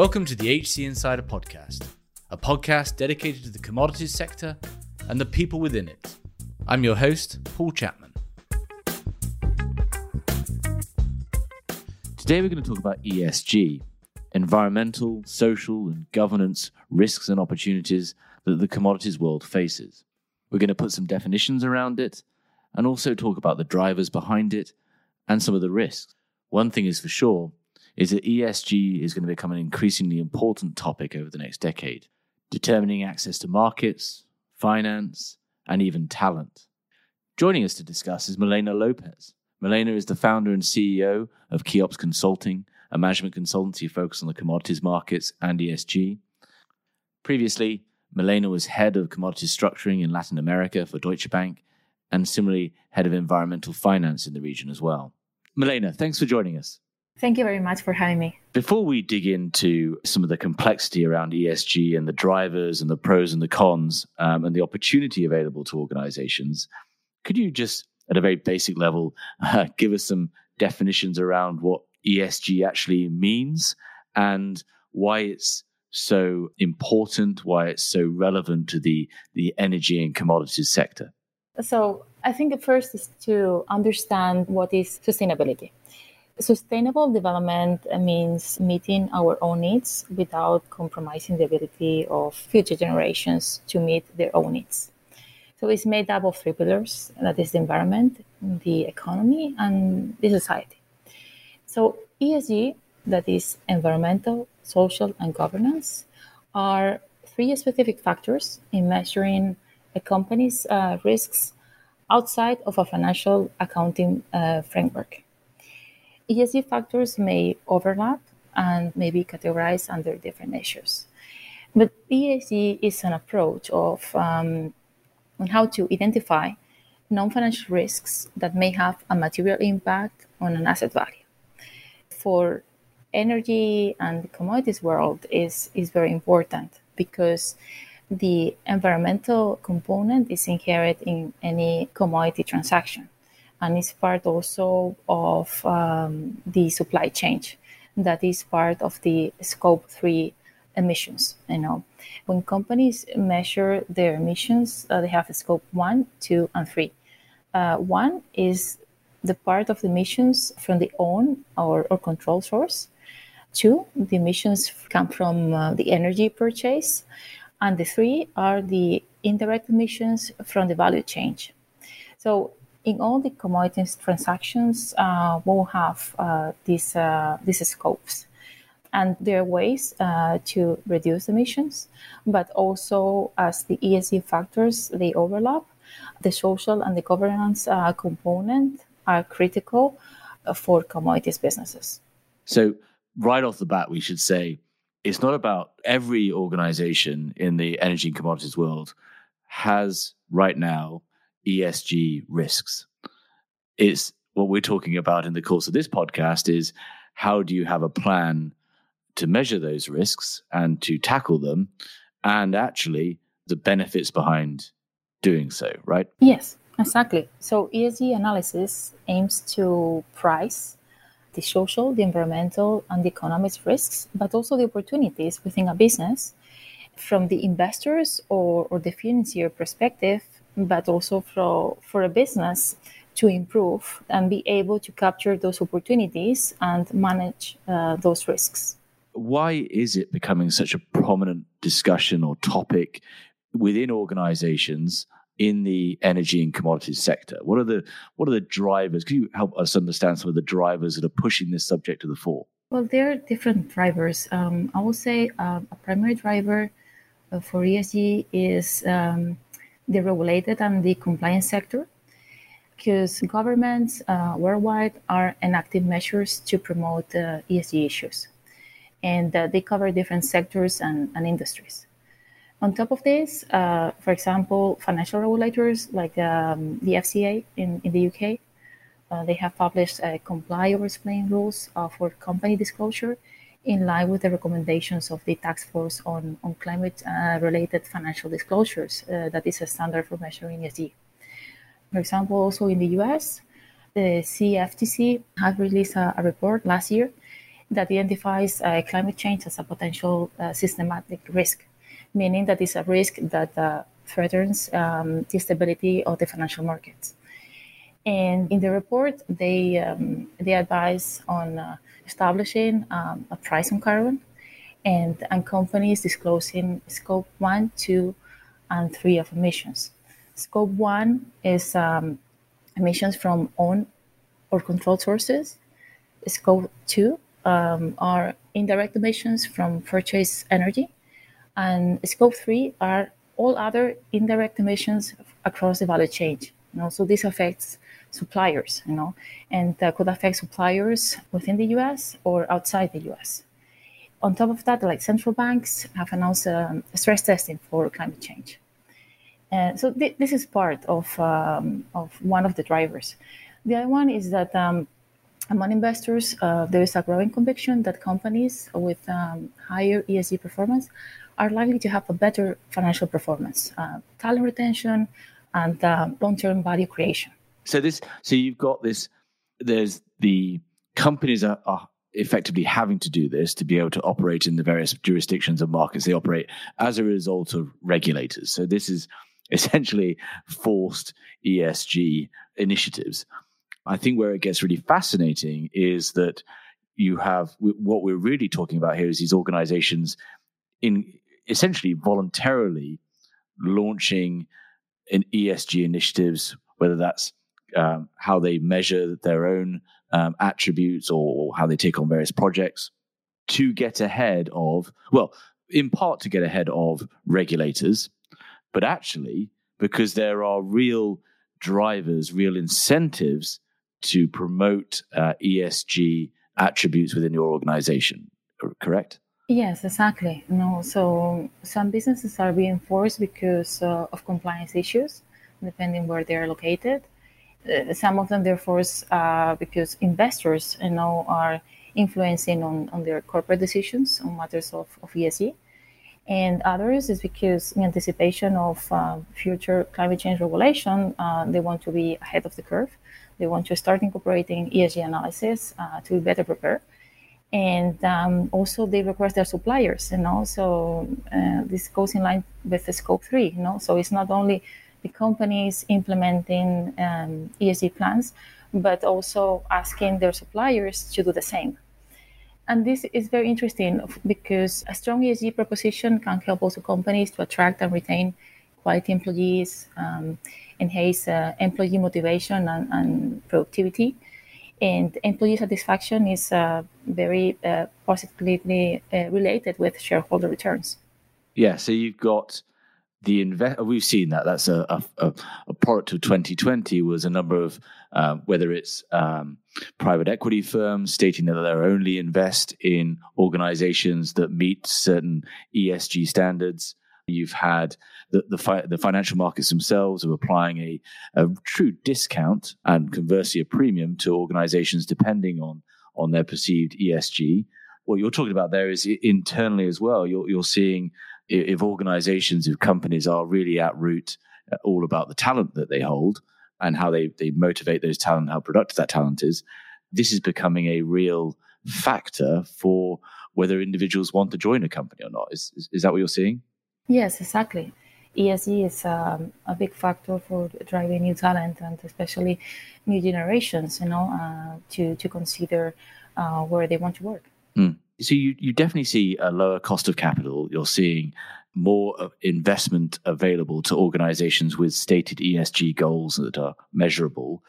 Welcome to the HC Insider Podcast, a podcast dedicated to the commodities sector and the people within it. I'm your host, Paul Chapman. Today we're going to talk about ESG, environmental, social, and governance risks and opportunities that the commodities world faces. We're going to put some definitions around it and also talk about the drivers behind it and some of the risks. One thing is for sure is that ESG is going to become an increasingly important topic over the next decade, determining access to markets, finance, and even talent. Joining us to discuss is Milena Lopez. Milena is the founder and CEO of Keops Consulting, a management consultancy focused on the commodities markets and ESG. Previously, Milena was head of commodities structuring in Latin America for Deutsche Bank and similarly head of environmental finance in the region as well. Milena, thanks for joining us. Thank you very much for having me. Before we dig into some of the complexity around ESG and the drivers and the pros and the cons um, and the opportunity available to organizations, could you just, at a very basic level, uh, give us some definitions around what ESG actually means and why it's so important, why it's so relevant to the, the energy and commodities sector? So, I think the first is to understand what is sustainability. Sustainable development means meeting our own needs without compromising the ability of future generations to meet their own needs. So it's made up of three pillars that is the environment, the economy, and the society. So ESG, that is environmental, social, and governance, are three specific factors in measuring a company's uh, risks outside of a financial accounting uh, framework. ESG factors may overlap and may be categorized under different measures. But ESG is an approach of um, on how to identify non-financial risks that may have a material impact on an asset value. For energy and commodities world is, is very important because the environmental component is inherent in any commodity transaction and it's part also of um, the supply chain that is part of the scope 3 emissions you know. When companies measure their emissions uh, they have scope 1 2 and 3 uh, one is the part of the emissions from the own or, or control source. Two the emissions come from uh, the energy purchase. And the three are the indirect emissions from the value chain. So in all the commodities transactions, uh, we'll have uh, these, uh, these scopes. And there are ways uh, to reduce emissions, but also as the ESG factors, they overlap. The social and the governance uh, component are critical uh, for commodities businesses. So, right off the bat, we should say it's not about every organization in the energy and commodities world has right now ESG risks. It's what we're talking about in the course of this podcast is how do you have a plan to measure those risks and to tackle them and actually the benefits behind doing so, right? Yes, exactly. So ESG analysis aims to price the social, the environmental, and the economic risks, but also the opportunities within a business from the investors or, or the financier perspective but also for, for a business to improve and be able to capture those opportunities and manage uh, those risks. Why is it becoming such a prominent discussion or topic within organizations in the energy and commodities sector? What are the what are the drivers? Can you help us understand some of the drivers that are pushing this subject to the fore? Well, there are different drivers. Um, I will say uh, a primary driver uh, for ESG is um, the regulated and the compliance sector because governments uh, worldwide are enacting measures to promote uh, ESG issues. And uh, they cover different sectors and, and, industries. On top of this, uh, for example, financial regulators like um, the FCA in, in the UK, uh, they have published uh, comply or explain rules for company disclosure in line with the recommendations of the task force on, on climate uh, related financial disclosures uh, that is a standard for measuring ESG. For example, also in the US, the CFTC have released a, a report last year that identifies uh, climate change as a potential uh, systematic risk, meaning that it's a risk that uh, threatens um, the stability of the financial markets. And in the report, they um, they advise on uh, establishing um, a price on carbon, and and companies disclosing scope one, two, and three of emissions. Scope one is um, emissions from own or controlled sources. Scope two um, are indirect emissions from purchased energy, and scope three are all other indirect emissions across the value chain. You know, so this affects suppliers, you know, and uh, could affect suppliers within the U.S. or outside the U.S. On top of that, like central banks have announced um, stress testing for climate change. And so th- this is part of um, of one of the drivers. The other one is that um, among investors, uh, there is a growing conviction that companies with um, higher ESG performance are likely to have a better financial performance, uh, talent retention, and uh, long-term value creation. So this, so you've got this. There's the companies are, are effectively having to do this to be able to operate in the various jurisdictions and markets they operate as a result of regulators. So this is essentially forced ESG initiatives. I think where it gets really fascinating is that you have what we're really talking about here is these organizations in essentially voluntarily launching an ESG initiatives, whether that's um, how they measure their own um, attributes or how they take on various projects to get ahead of, well, in part to get ahead of regulators, but actually because there are real drivers, real incentives to promote uh, ESG attributes within your organization, correct? Yes, exactly. No, so some businesses are being forced because uh, of compliance issues, depending where they are located. Uh, some of them they're uh, because investors, you know, are influencing on, on their corporate decisions on matters of, of ESG and others is because in anticipation of uh, future climate change regulation, uh, they want to be ahead of the curve. They want to start incorporating ESG analysis uh, to be better prepared. And um, also they request their suppliers, you know, so uh, this goes in line with the scope three, you know, so it's not only the companies implementing um, ESG plans, but also asking their suppliers to do the same. And this is very interesting because a strong ESG proposition can help also companies to attract and retain quality employees, um, enhance uh, employee motivation and, and, productivity. And employee satisfaction is uh, very uh, positively uh, related with shareholder returns. Yeah, so you've got the invest we've seen that that's a, a, a, product of 2020 was a number of um, whether it's um, private equity firms stating that they'll only invest in organizations that meet certain esg standards. You've had the, the, fi- the financial markets themselves are applying a, a true discount and conversely a premium to organizations depending on on their perceived esg what you're talking about there is internally as well you're, you're seeing if organizations, if companies are really at root uh, all about the talent that they hold and how they, they motivate those talent, how productive that talent is, this is becoming a real factor for whether individuals want to join a company or not. Is, is, is that what you're seeing? Yes, exactly. ESG is um, a big factor for driving new talent and especially new generations, you know, uh, to, to consider uh, where they want to work. Mm so you, you definitely see a lower cost of capital. You're seeing more investment available to organizations with stated ESG goals that are measurable.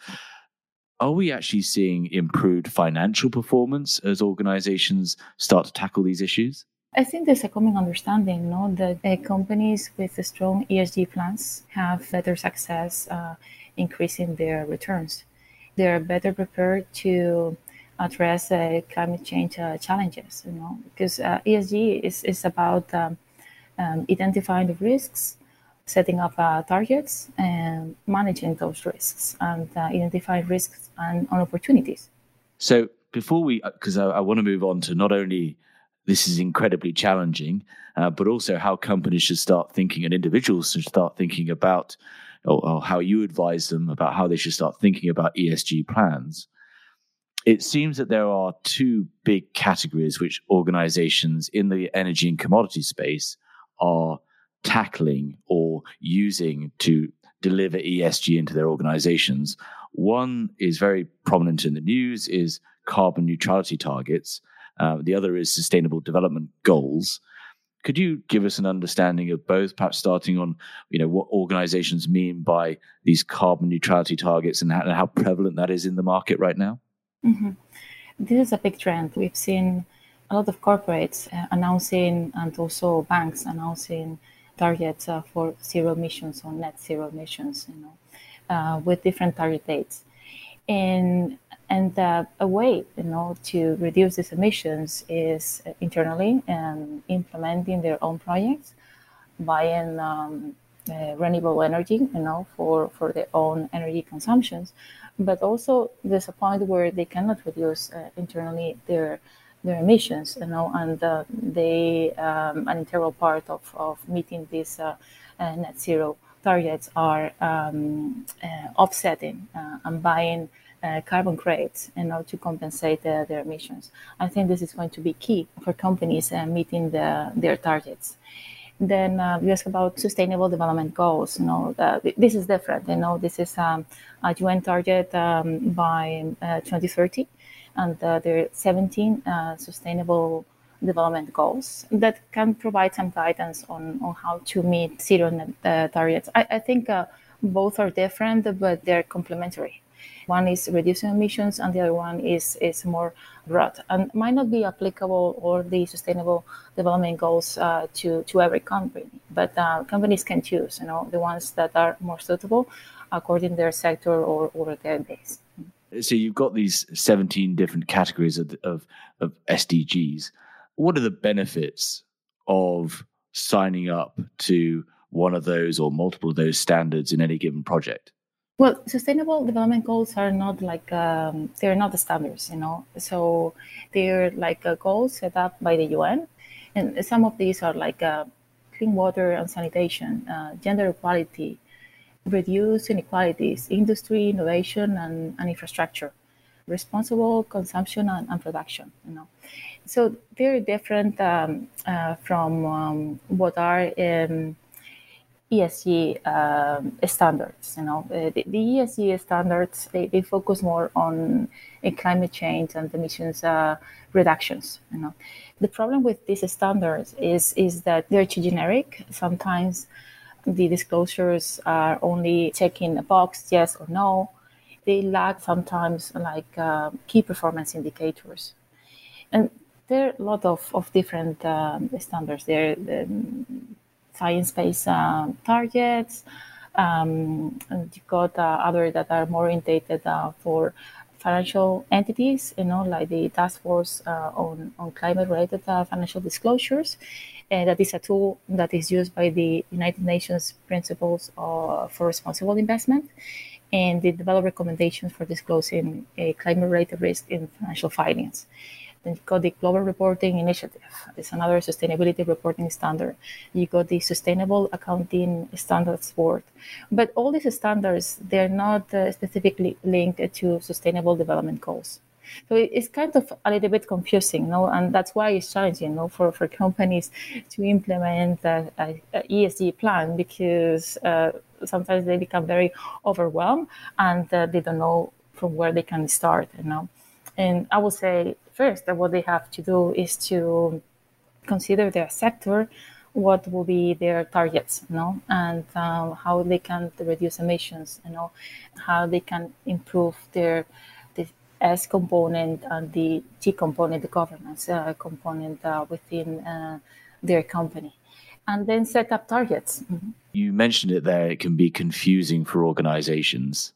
Are we actually seeing improved financial performance as organizations start to tackle these issues? I think there's a common understanding, no, that uh, companies with strong ESG plans have better success uh, increasing their returns. They are better prepared to address uh, climate change uh, challenges. You know, because uh, ESG is is about um, um, identifying the risks, setting up targets, and managing those risks, and identifying risks and, and, opportunities. So before we, because I, I want to move on to not only this is incredibly challenging, uh, but also how companies should start thinking and individuals should start thinking about, or, or how you advise them about how they should start thinking about ESG plans it seems that there are two big categories which organizations in the energy and commodity space are tackling or using to deliver ESG into their organizations. One is very prominent in the news is carbon neutrality targets. Uh, the other is sustainable development goals. Could you give us an understanding of both, perhaps starting on, you know, what organizations mean by these carbon neutrality targets and how, and how prevalent that is in the market right now? Mm-hmm. This is a big trend. We've seen a lot of corporates uh, announcing and also banks announcing targets uh, for zero emissions or net zero emissions, you know, uh, with different target dates. And and uh, a way, you know, to reduce these emissions is internally and implementing their own projects, buying um, uh, renewable energy, you know, for for their own energy consumptions, but also there's a point where they cannot reduce uh, internally their their emissions, you know, and uh, they um, an integral part of, of meeting these uh, uh net zero targets are um, uh, offsetting uh, and buying carbon credits, you know, to compensate their emissions. I think this is going to be key for companies meeting the, their targets. Then uh, you ask about sustainable development goals. You know, uh, this is different. You know, this is um, a UN target um, by uh, 2030, and uh, there are 17 uh, sustainable development goals that can provide some guidance on, on how to meet zero net targets. I, I think both are different, but they're complementary. One is reducing emissions, and the other one is is more broad and might not be applicable or the sustainable development goals uh, to to every company. But uh, companies can choose, you know, the ones that are more suitable according to their sector or or their base. So you've got these 17 different categories of, of, of SDGs. What are the benefits of signing up to one of those or multiple of those standards in any given project? Well, sustainable development goals are not like um, they're not the standards, you know. So they're like a goal set up by the UN, and some of these are like uh, clean water and sanitation, uh, gender equality, reduce inequalities, industry, innovation, and, and infrastructure, responsible consumption and, and, production. You know, so they're different um, uh, from um, what are in ESG um, standards. You know, uh, the, the, ESG standards they, they focus more on uh, climate change and emissions uh, reductions. You know, the problem with these standards is is that they're too generic. Sometimes the disclosures are only checking a box, yes or no. They lack sometimes like uh, key performance indicators, and there are a lot of, of different um, standards. There, um, science-based uh, targets. Um, you've got uh, other that are more oriented uh, for financial entities, you know, like the Task Force uh, on, on Climate-Related uh, Financial Disclosures. And that is a tool that is used by the United Nations Principles for Responsible Investment. And they develop recommendations for disclosing a climate-related risk in financial filings. Then you got the Global Reporting Initiative. It's another sustainability reporting standard. You got the Sustainable Accounting Standards Board. But all these standards, they're not uh, specifically linked to sustainable development goals. So it's kind of a little bit confusing, no? And that's why it's challenging, no, for, for companies to implement a, a, a ESG plan because uh, sometimes they become very overwhelmed and uh, they don't know from where they can start, you know. And I would say first that what they have to do is to consider their sector, what will be their targets, you know, and um, how they can reduce emissions, you know, how they can improve their the S component and the G component, the governance uh, component uh, within uh, their company, and then set up targets. Mm-hmm. You mentioned it there; it can be confusing for organizations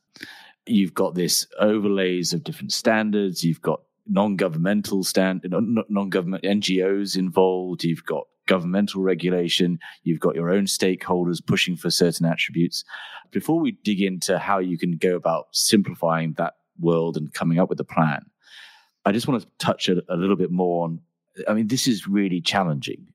you've got this overlays of different standards. You've got non-governmental stand, non-government NGOs involved. You've got governmental regulation. You've got your own stakeholders pushing for certain attributes. Before we dig into how you can go about simplifying that world and coming up with a plan, I just want to touch a, a little bit more on. I mean, this is really challenging.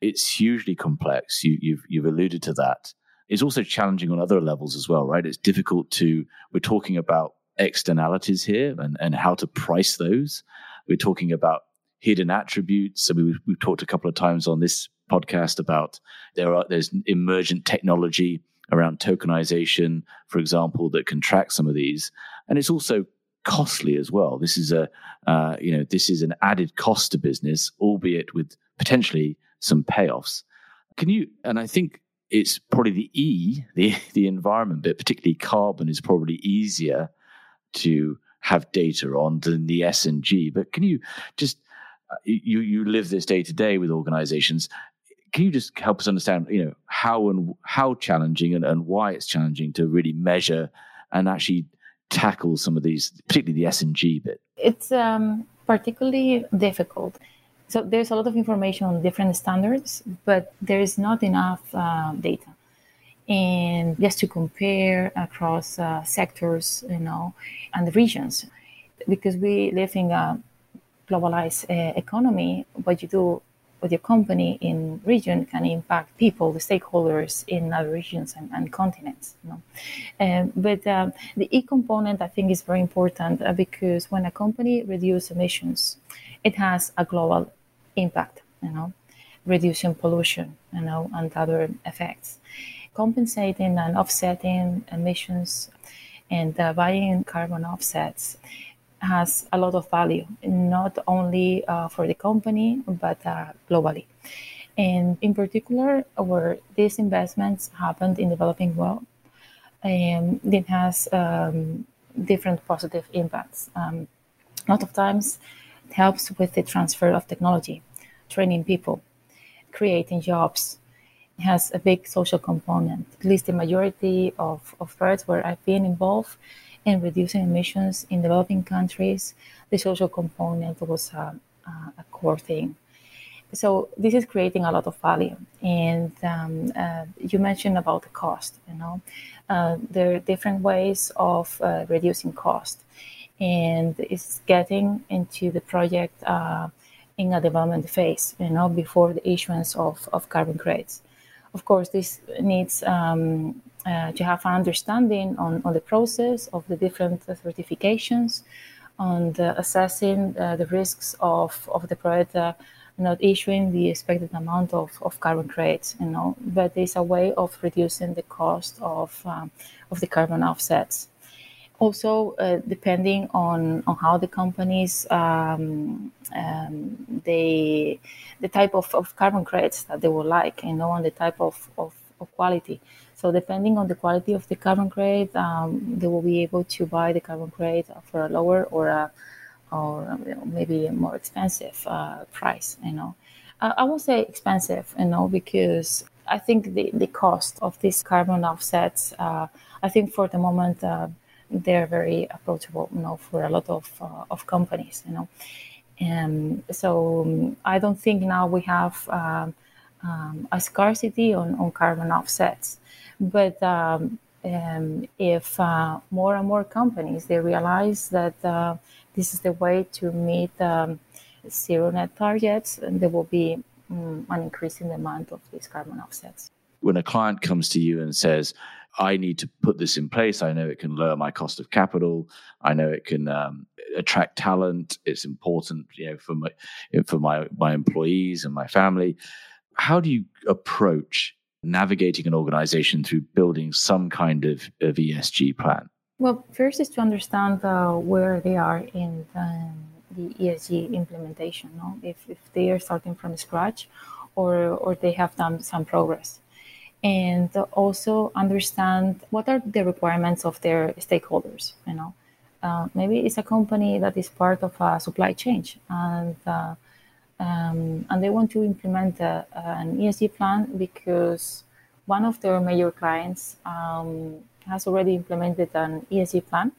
It's hugely complex. You, you've you've alluded to that is also challenging on other levels as well, right? It's difficult to, we're talking about externalities here and, and how to price those. We're talking about hidden attributes. So we, we've talked a couple of times on this podcast about there are there's emergent technology around tokenization, for example, that can track some of these, and it's also costly as well. This is a uh, you know this is an added cost to business, albeit with potentially some payoffs. Can you? And I think it's probably the E, the the environment bit, particularly carbon, is probably easier to have data on than the S and G. But can you just uh, you you live this day to day with organizations? Can you just help us understand, you know, how and how challenging and, and why it's challenging to really measure and actually tackle some of these, particularly the S and G bit? It's um, particularly difficult. So there's a lot of information on different standards, but there is not enough uh, data. And just to compare across uh, sectors, you know, and regions, because we live in a globalized uh, economy, what you do with your company in region can impact people, the stakeholders in other regions and, and continents. You know? Um, but um, the E component, I think, is very important uh, because when a company reduces emissions, it has a global impact, you know, reducing pollution, you know, and other effects. Compensating and offsetting emissions and uh, buying carbon offsets has a lot of value, not only uh, for the company, but uh, globally. And in particular, where these investments happened in developing world, um, it has um, different positive impacts. Um, a lot of times, helps with the transfer of technology, training people, creating jobs. It has a big social component. At least the majority of, of where I've been involved in reducing emissions in developing countries, the social component was a, a core thing. So this is creating a lot of value. And um, uh, you mentioned about the cost. You know, uh, there are different ways of uh, reducing cost, and it's getting into the project uh, in a development phase. You know, before the issuance of, of carbon credits. Of course, this needs um, uh, to have an understanding on, on the process of the different certifications, on the assessing uh, the risks of, of the project uh, not issuing the expected amount of, of carbon credits, you know, but there's a way of reducing the cost of, um, of the carbon offsets. Also, uh, depending on, on how the companies, um, um, they, the type of, of carbon credits that they would like, and and the type of, of, of quality. So depending on the quality of the carbon credit, um, they will be able to buy the carbon credit for a lower or a or maybe a more expensive uh, price. You know, uh, I won't say expensive, you know, because I think the, the cost of these carbon offsets, uh, I think for the moment uh, they're very approachable, you know, for a lot of uh, of companies, you know. And so um, I don't think now we have um, um, a scarcity on, on carbon offsets. But um, um, if uh, more and more companies they realize that uh, this is the way to meet um, zero net targets, there will be um, an increasing demand of these carbon offsets. When a client comes to you and says, "I need to put this in place. I know it can lower my cost of capital. I know it can um, attract talent. It's important, you know, for my for my my employees and my family." How do you approach navigating an organization through building some kind of, of ESG plan? Well, first is to understand uh, where they are in the, the ESG implementation. No? If, if they are starting from scratch or, or they have done some progress. And also understand what are the requirements of their stakeholders. You know, uh, maybe it's a company that is part of a supply chain, and uh, um, and they want to implement a, an ESG plan because one of their major clients um, has already implemented an ESG plan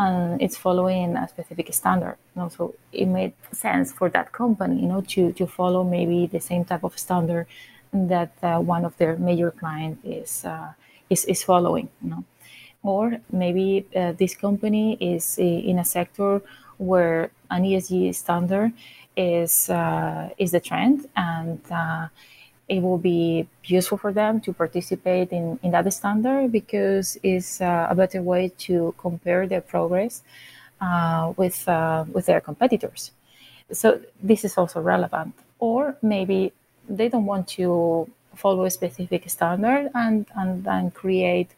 and it's following a specific standard. You know, so it made sense for that company, you know, to, to follow maybe the same type of standard that uh, one of their major clients is, uh, is is following. You know, or maybe uh, this company is in a sector where an ESG standard is uh, is the trend, and uh, it will be useful for them to participate in, in that standard because it's uh, a better way to compare their progress uh, with, uh, with their competitors. So this is also relevant. Or maybe they don't want to follow a specific standard and, and then create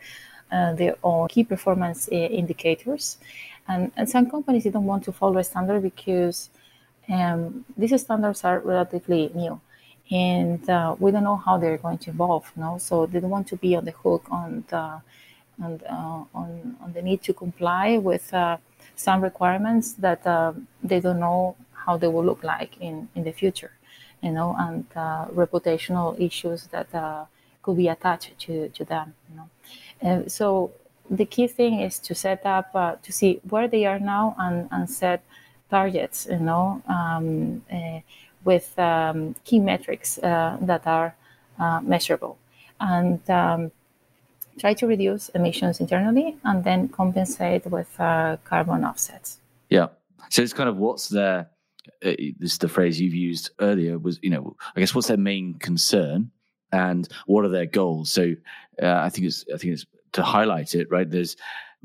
uh, their own key performance uh, indicators. And, and some companies they don't want to follow a standard because um, these standards are relatively new and uh, we don't know how they're going to evolve. Know? So they don't want to be on the hook on the on, uh, on, on the need to comply with uh, some requirements that uh, they don't know how they will look like in, in the future, you know, and uh, reputational issues that uh, could be attached to, to them, you know. And so the key thing is to set up to see where they are now and, and set targets, you know. Um, with um, key metrics uh, that are uh, measurable and um, try to reduce emissions internally and then compensate with uh, carbon offsets. Yeah. So it's kind of what's their, uh, this is the phrase you've used earlier, was, you know, I guess what's their main concern and what are their goals? So uh, I think it's, I think it's to highlight it, right? There's,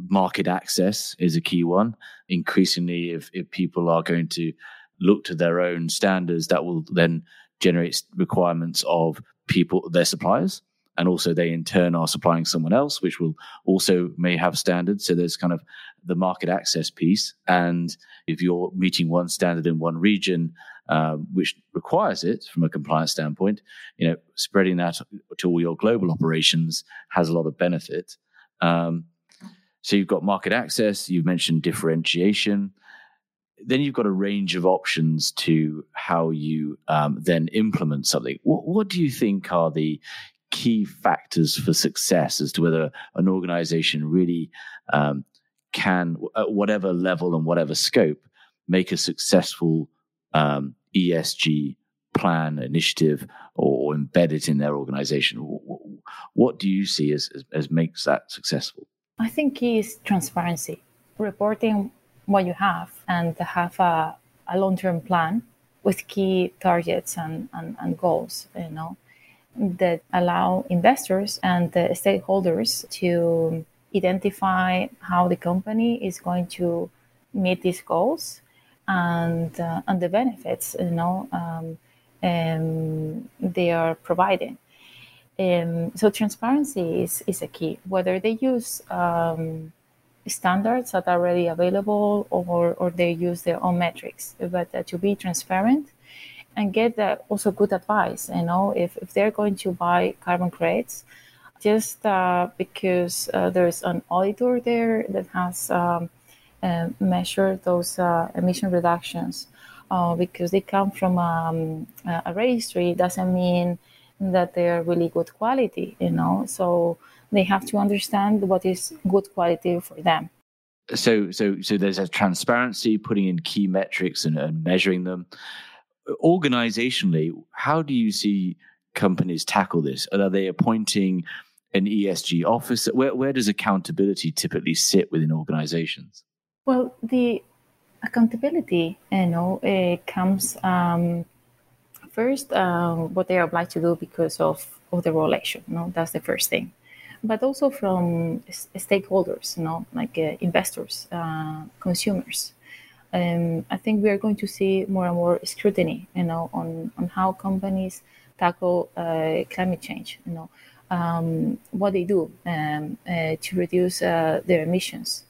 market access is a key one. Increasingly, if, if people are going to look to their own standards that will then generate requirements of people, their suppliers. And also they in turn are supplying someone else, which will also may have standards. So there's kind of the market access piece. And if you're meeting one standard in one region, um, which requires it from a compliance standpoint, you know, spreading that to all your global operations has a lot of benefit. Um, so you've got market access. You've mentioned differentiation then you've got a range of options to how you um, then implement something. What, what do you think are the key factors for success as to whether an organization really um, can, at whatever level and whatever scope, make a successful um, ESG plan, initiative, or, or, embed it in their organization? What, what do you see as, as, as makes that successful? I think key is transparency. Reporting what you have and have a, a long-term plan with key targets and, and, and goals, you know, that allow investors and the stakeholders to identify how the company is going to meet these goals and uh, and the benefits you know um, um, they are providing. Um, so transparency is, is a key. Whether they use um, standards that are already available or, or they use their own metrics. But uh, to be transparent and get uh, also good advice, you know, if, if they're going to buy carbon credits, just uh, because uh, there's an auditor there that has um, uh, measured those uh, emission reductions, because they come from um, a registry doesn't mean that they're really good quality, you know. So they have to understand what is good quality for them so so so there's a transparency putting in key metrics and, and, measuring them organizationally how do you see companies tackle this? Are they appointing an esg officer? Where, where does accountability typically sit within organizations? Well the accountability you know it comes um, first um, what they are obliged to do because of, of the relation you know that's the first thing. But also from stakeholders, you know, like uh, investors, uh, consumers. Um, I think we are going to see more and more scrutiny, you know, on, on how companies tackle uh, climate change, you know, um, what they do um, uh, to reduce uh, their emissions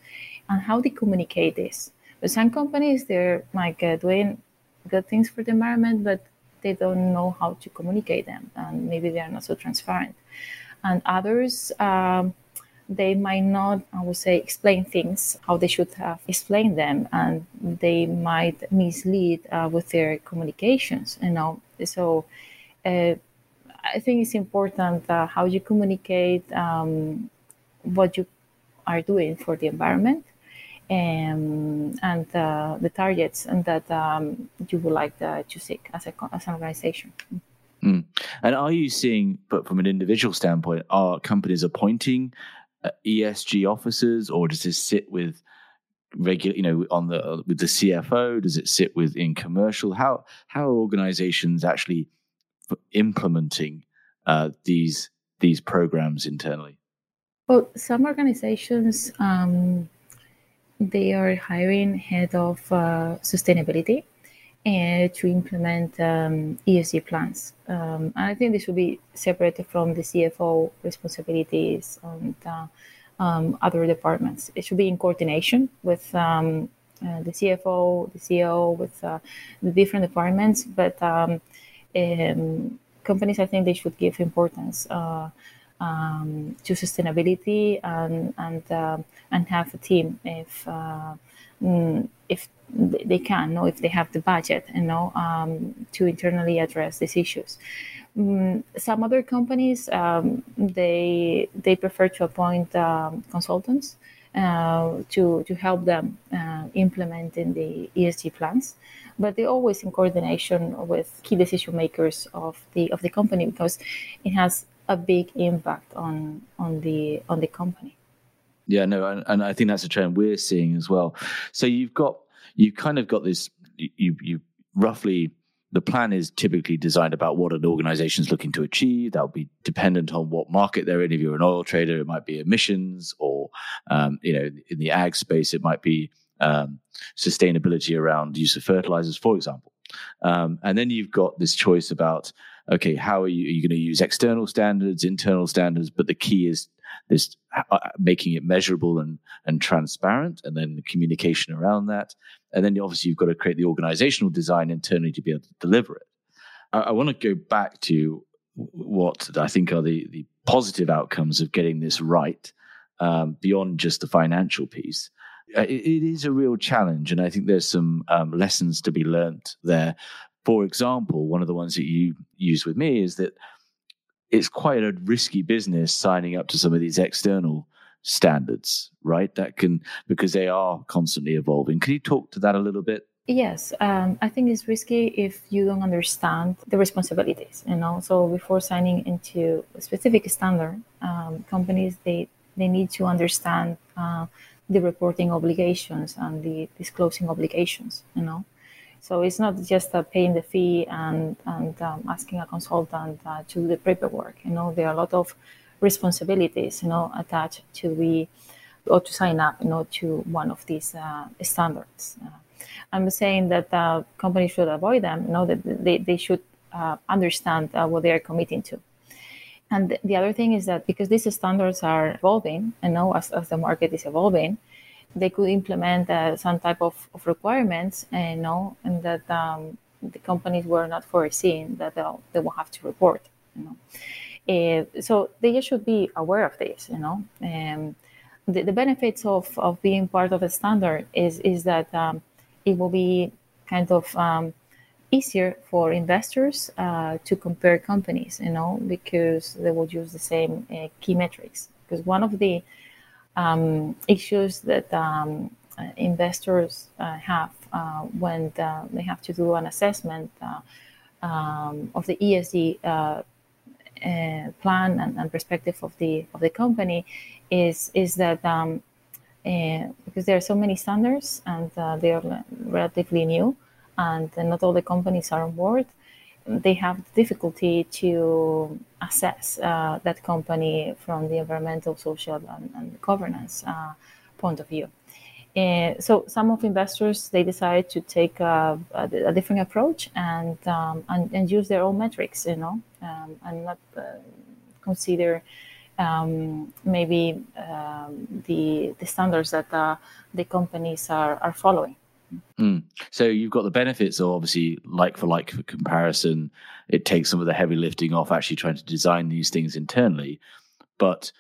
and how they communicate this. But some companies, they're like uh, doing good things for the environment, but they don't know how to communicate them and maybe they are not so transparent and others um, they might not i would say explain things how they should have explained them and they might mislead uh, with their communications you know so uh, i think it's important uh, how you communicate um, what you are doing for the environment um, and uh, the targets and that um, you would like uh, to seek as, a, as an organization Mm. And are you seeing, but from an individual standpoint, are companies appointing ESG officers, or does this sit with regular, you know, on the uh, with the CFO? Does it sit with in commercial? How how are organizations actually implementing uh, these these programs internally? Well, some organizations um, they are hiring head of uh, sustainability to implement um, ESG plans. Um, and I think this should be separated from the CFO responsibilities and uh, um, other departments. It should be in coordination with um, uh, the CFO, the CEO, with uh, the different departments. But um, um, companies, I think they should give importance uh, to sustainability and and uh, and have a team if mm, if they can, know if they have the budget, you know, um, to internally address these issues. Um, some other companies um, they they prefer to appoint um, consultants uh, to to help them uh, implement in the ESG plans, but they're always in coordination with key decision makers of the of the company because it has a big impact on on the on the company. Yeah, no, and, and I think that's a trend we're seeing as well. So you've got you kind of got this you you roughly the plan is typically designed about what an organization is looking to achieve. That'll be dependent on what market they're in. If you're an oil trader, it might be emissions, or um, you know, in the ag space, it might be um, sustainability around use of fertilizers, for example. Um, and then you've got this choice about okay, how are you, are you going to use external standards, internal standards? But the key is this uh, making it measurable and and transparent, and then the communication around that. And then obviously you've got to create the organizational design internally to be able to deliver it. I, I want to go back to what I think are the the positive outcomes of getting this right um, beyond just the financial piece. Uh, it, it is a real challenge, and I think there's some um, lessons to be learned there. For example, one of the ones that you use with me is that it's quite a risky business signing up to some of these external standards, right? That can because they are constantly evolving. Can you talk to that a little bit? Yes, um, I think it's risky if you don't understand the responsibilities. You know, so before signing into a specific standard, um, companies they they need to understand uh, the reporting obligations and the disclosing obligations. You know, so it's not just uh, paying the fee and and um, asking a consultant uh, to do the paperwork. You know, there are a lot of responsibilities, you know, attached to the or to sign up, you know, to one of these uh, standards. Uh, I'm saying that uh, companies should avoid them. You know, that they, they should uh, understand what they are committing to. And the other thing is that because these standards are evolving, and now as, as the market is evolving, they could implement uh, some type of, of requirements, you know, and that um, the companies were not foreseeing that they'll, they will have to report, you know. Uh, so they should be aware of this, you know. Um, the, the, benefits of, of being part of a standard is, is that um, it will be kind of um, easier for investors uh, to compare companies, you know, because they will use the same uh, key metrics. Because one of the um, issues that um, uh, investors uh, have uh, when the, they have to do an assessment um, of the ESG uh, plan and, and, perspective of the of the company is is that um, uh, because there are so many standards and uh, they are relatively new and not all the companies are on board they have difficulty to assess uh, that company from the environmental social and, and governance uh, point of view uh, so some of investors they decide to take a, a, a different approach and, um, and, and use their own metrics, you know, um, and not uh, consider um, maybe um, the the standards that uh, the companies are are following. Mm. So you've got the benefits of obviously like for like comparison. It takes some of the heavy lifting off actually trying to design these things internally, but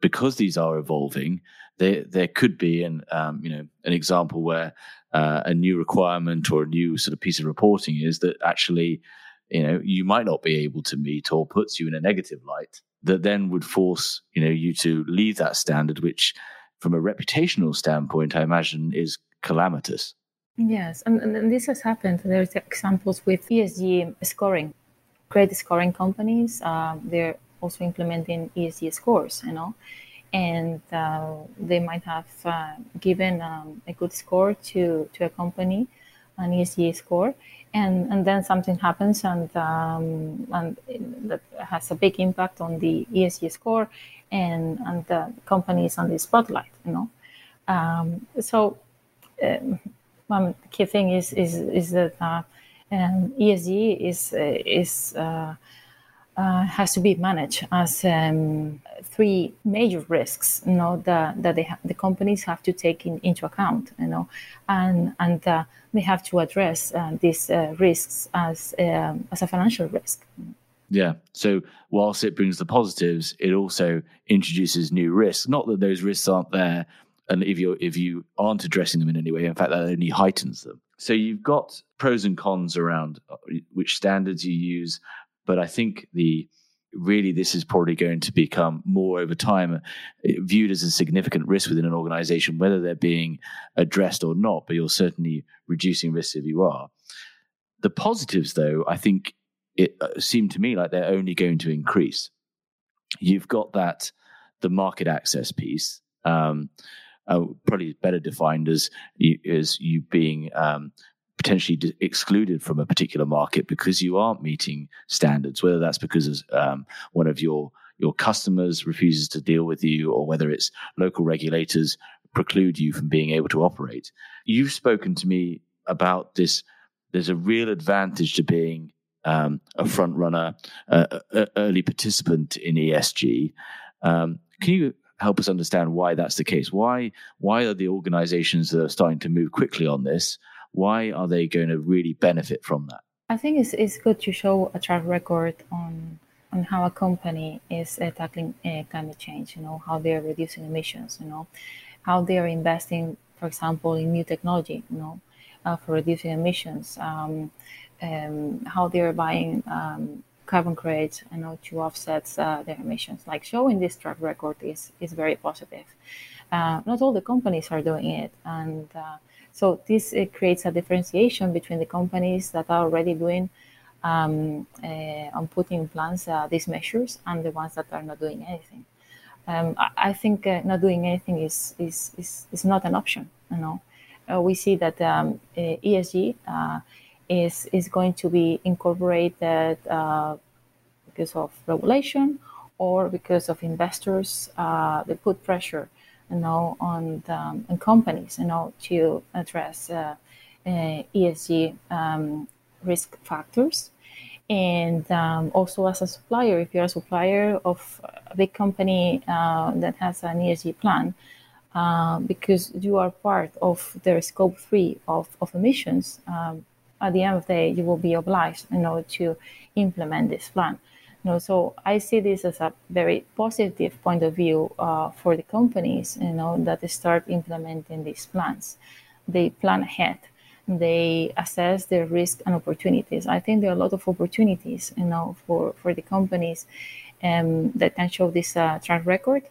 because these are evolving, there there could be an um, you know an example where uh, a new requirement or a new sort of piece of reporting is that actually you know you might not be able to meet or puts you in a negative light that then would force you know you to leave that standard which from a reputational standpoint i imagine is calamitous yes and, and this has happened there's examples with esg scoring Great scoring companies um, they're also implementing esg scores you know and uh, they might have uh, given um, a good score to, to a company an ESG score, and and then something happens and um, and that has a big impact on the ESG score, and and the company is on the spotlight. You know, um, so um, one key thing is is is that uh, um, ESG is is uh, uh, has to be managed as um, three major risks, you know, that, that ha- the companies have to take in, into account, you know, and and uh, they have to address uh, these uh, risks as um, as a financial risk. Yeah. So whilst it brings the positives, it also introduces new risks. Not that those risks aren't there, and if you if you aren't addressing them in any way, in fact, that only heightens them. So you've got pros and cons around uh, which standards you use, but I think the really this is probably going to become more over time uh, viewed as a significant risk within an organization, whether they're being addressed or not. But you're certainly reducing risks if you are. The positives, though, I think it uh, seem to me like they're only going to increase. You've got that the market access piece. Um, uh, probably better defined as you, as you being um, potentially d- excluded from a particular market because you aren't meeting standards, whether that's because um, one of your your customers refuses to deal with you, or whether it's local regulators preclude you from being able to operate. You've spoken to me about this. There's a real advantage to being um, a front runner, uh, early participant in ESG. Um, can you help us understand why that's the case. Why why are the organizations that are starting to move quickly on this? Why are they going to really benefit from that? I think it's, it's good to show a track record on on how a company is uh, tackling uh, climate change. You know how they are reducing emissions. You know how they are investing, for example, in new technology. You know uh, for reducing emissions. Um, um, how they are buying um, carbon credits you know, to offset uh, their emissions. Like showing this track record is, is very positive. Uh, not all the companies are doing it. And uh, so this creates a differentiation between the companies that are already doing um, uh, on putting in plans uh, these measures and the ones that are not doing anything. Um, I, I, think uh, not doing anything is, is, is, is, not an option. You know, we see that um, ESG is is going to be incorporated uh, because of regulation or because of investors uh, they put pressure you know on the, on companies you know to address uh, uh ESG um, risk factors. And um, also as a supplier if you're a supplier of a big company uh, that has an ESG plan uh, because you are part of their scope three of, of emissions um, at the end of the day, you will be obliged, you know, to implement this plan. You know, so I see this as a very positive point of view uh, for the companies, you know, that start implementing these plans. They plan ahead. They assess their risk and opportunities. I think there are a lot of opportunities, you know, for, for the companies um, that can show this uh, track record,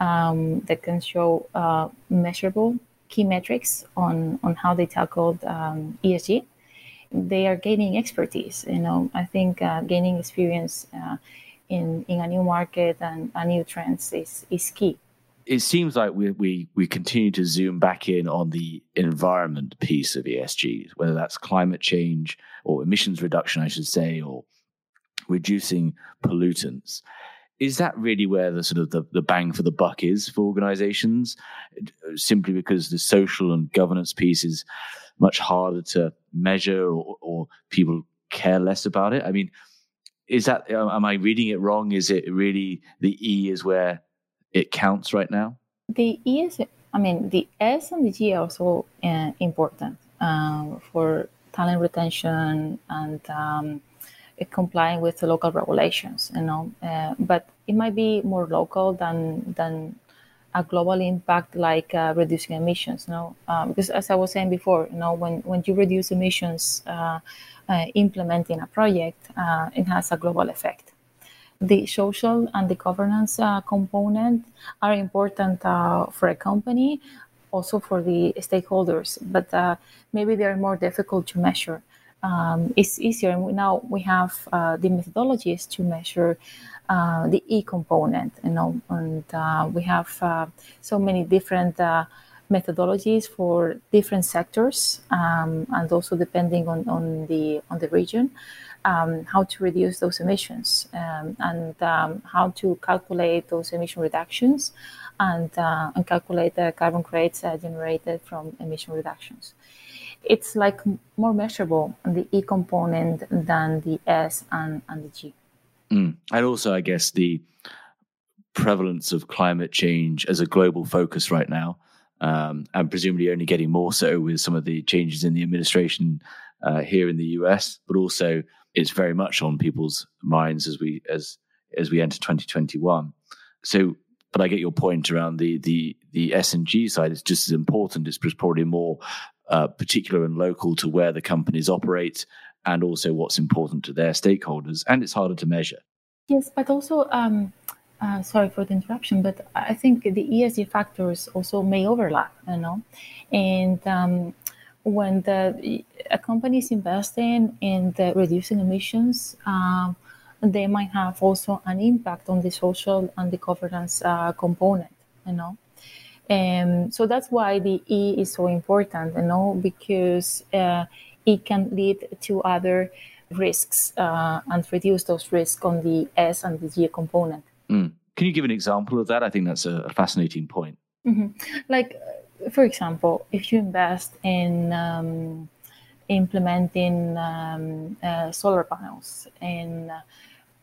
um, that can show uh, measurable key metrics on, on how they tackled um, ESG they are gaining expertise. You know, I think uh, gaining experience uh, in in a new market and a new trends is is key. It seems like we we we continue to zoom back in on the environment piece of ESG, whether that's climate change or emissions reduction, I should say, or reducing pollutants. Is that really where the sort of the, the bang for the buck is for organizations? Simply because the social and governance piece is much harder to measure or, or people care less about it. I mean, is that am I reading it wrong? Is it really the E is where it counts right now? The E is, I mean, the S and the G are also uh, important um, for talent retention and um, complying with the local regulations. You know, uh, but it might be more local than than a global impact like uh, reducing emissions. You know, um, because as I was saying before, you know, when when you reduce emissions, uh, uh, implementing a project, uh, it has a global effect. The social and the governance uh, component are important uh, for a company, also for the stakeholders, but maybe they are more difficult to measure. Um, it's easier. And now we have the methodologies to measure uh, the E component, you know, and uh, we have uh, so many different uh, methodologies for different sectors um, and also depending on, on the on the region um, how to reduce those emissions um, and um, how to calculate those emission reductions and, and calculate the carbon credits generated from emission reductions. It's like more measurable the E component than the S and, and the G. Mm. And also, I guess, the prevalence of climate change as a global focus right now, um, and presumably only getting more so with some of the changes in the administration uh, here in the US, but also it's very much on people's minds as we as as we enter 2021. So, but I get your point around the the the S and G side. It's just as important. It's probably more uh, particular and local to where the companies operate, and also what's important to their stakeholders. And it's harder to measure. Yes, but also. Um, uh, sorry for the interruption, but I think the ESG factors also may overlap, you know, and um, when the a company is investing in the reducing emissions, um, they might have also an impact on the social and the governance uh, component. You know, and um, so that's why the E is so important. You know, because uh, it can lead to other risks uh, and reduce those risks on the S and the G component. Mm. Can you give an example of that? I think that's a fascinating point. Mm-hmm. Like for example, if you invest in um, implementing um, uh, solar panels in uh,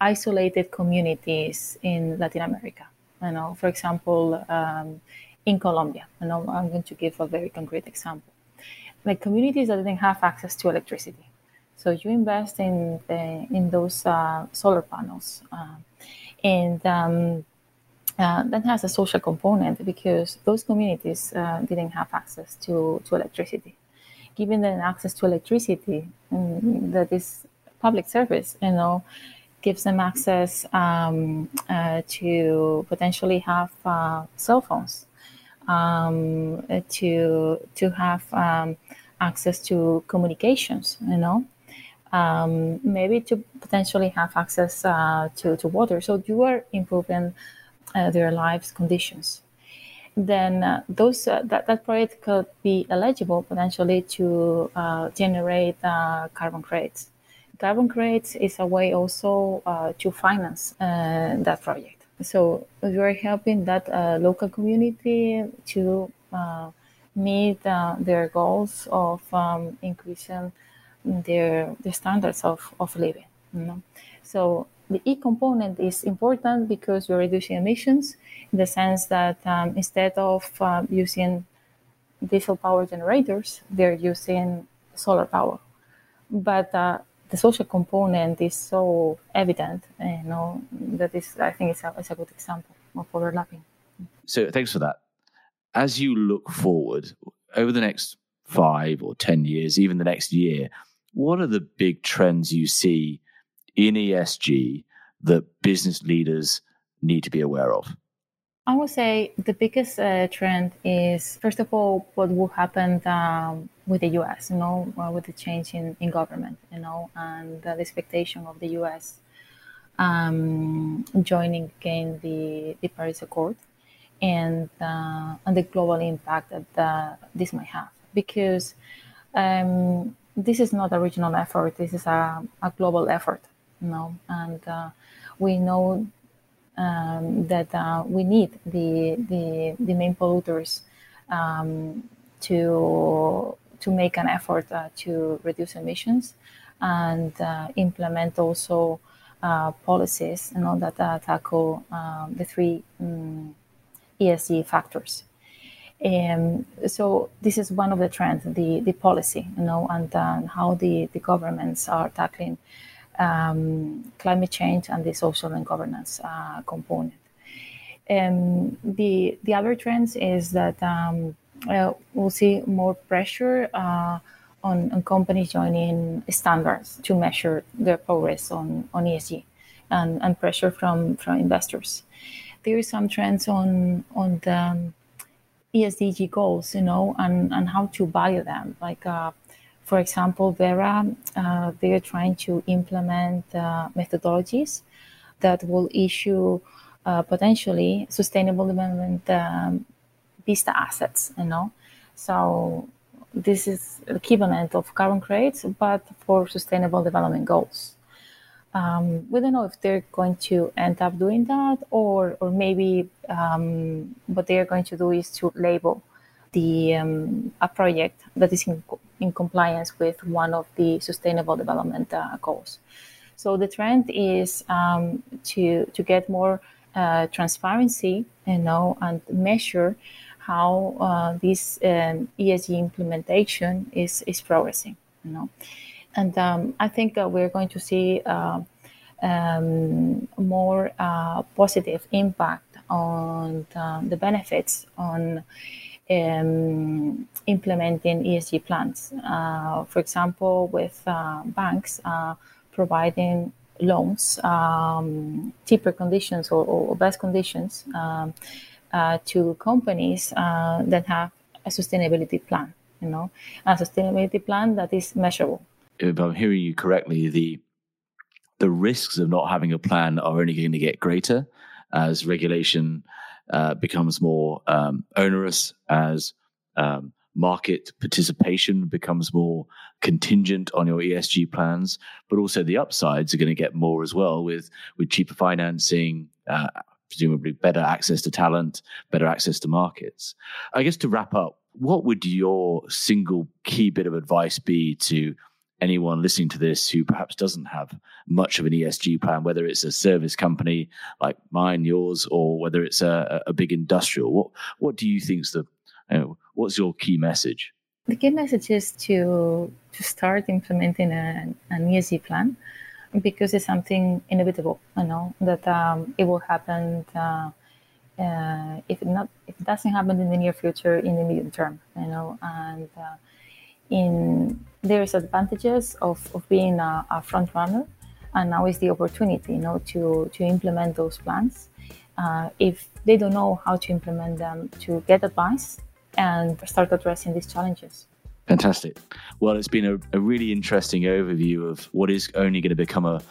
isolated communities in Latin America, you know, for example, um, in Colombia, you know, I'm going to give a very concrete example, like communities that didn't have access to electricity. So you invest in the, in those uh, solar panels, uh, and um, uh, that has a social component because those communities uh, didn't have access to, to electricity. Giving them access to electricity um, that is public service, you know, gives them access um, uh, to potentially have uh, cell phones, um, to to have um, access to communications, you know, um, maybe to potentially have access uh, to, to water. So you are improving uh, their lives conditions. Then uh, those uh, that, that project could be eligible potentially to uh, generate uh, carbon credits. Carbon credits is a way also to finance that project so we are helping that local community to meet their goals of um, increasing their the standards of, of living you know? so the E component is important because you're reducing emissions in the sense that um, instead of um, using diesel power generators, they're using solar power. But uh, the social component is so evident, you know, that is, I think it's a, it's a good example of overlapping. So thanks for that. As you look forward over the next five or 10 years, even the next year, what are the big trends you see in ESG that business leaders need to be aware of? I would say the biggest uh, trend is, first of all, what will happen um, with the US, you know, uh, with the change in, in government, you know, and the expectation of the US um, joining again the, the Paris Accord and, uh, and the global impact that this might have. Because um, this is not a regional effort, this is a, a global effort you know, and uh, we know um, that uh, we need the, the, the main polluters um, to, to make an effort uh, to reduce emissions and uh, implement also uh, policies you know, that tackle um, the three um, ESG factors. Um, so this is one of the trends, the, the policy, you know, and uh, how the, the governments are tackling um, climate change and the social and governance uh, component. Um, the the other trends is that um, we'll see more pressure uh, on, on, companies joining standards to measure their progress on, on ESG and, and pressure from, from investors. There is some trends on on the um, ESG goals, you know, and, and how to value them. Like uh, for example, Verra, uh, they're trying to implement uh, methodologies that will issue uh, potentially sustainable development um, vista assets, you know, So this is equivalent of carbon credits, but for sustainable development goals. Um, we don't know if they're going to end up doing that, or or maybe um, what they are going to do is to label the um, a project that is in, in compliance with one of the sustainable development uh, goals. So the trend is um, to to get more uh, transparency, you know, and measure how uh, this um, ESG implementation is is progressing, you know. And um, I think uh, we're going to see uh, um, more uh, positive impact on the benefits on um, implementing ESG plans. Uh, for example, with uh, banks providing loans, um, cheaper conditions or, or best conditions um, to companies uh, that have a sustainability plan. You know, a sustainability plan that is measurable. If I'm hearing you correctly, the the risks of not having a plan are only going to get greater as regulation uh, becomes more um, onerous, as um, market participation becomes more contingent on your ESG plans, but also the upsides are going to get more as well with with cheaper financing, uh, presumably better access to talent, better access to markets. I guess to wrap up, what would your single key bit of advice be to anyone listening to this who perhaps doesn't have much of an ESG plan, whether it's a service company like mine, yours, or whether it's a, a big industrial? What what do you think is the you know, what's your key message? The key message is to to start implementing a, an ESG plan because it's something inevitable. You know that um, it will happen. Uh, uh, if it not if it doesn't happen in the near future, in the medium term, you know, and uh, in there's advantages of, of being a, a front runner and now is the opportunity you know to to implement those plans uh, if they don't know how to implement them to get advice and start addressing these challenges fantastic. Well it's been a, a really interesting overview of what is only going to become a,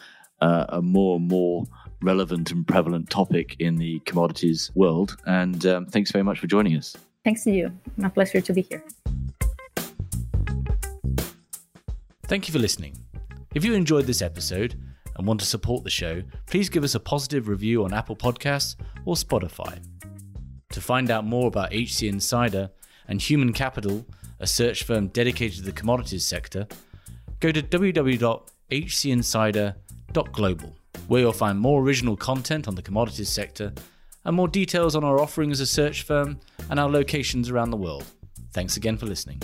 a, a more and more relevant and prevalent topic in the commodities world. And um, thanks very much for joining us. Thanks to you. My pleasure to be here. Thank you for listening. If you enjoyed this episode and want to support the show, please give us a positive review on Apple Podcasts or Spotify. To find out more about HC Insider and Human Capital, a search firm dedicated to the commodities sector, go to www.hcinsider.global, where you'll find more original content on the commodities sector and more details on our offering as a search firm and our locations around the world. Thanks again for listening.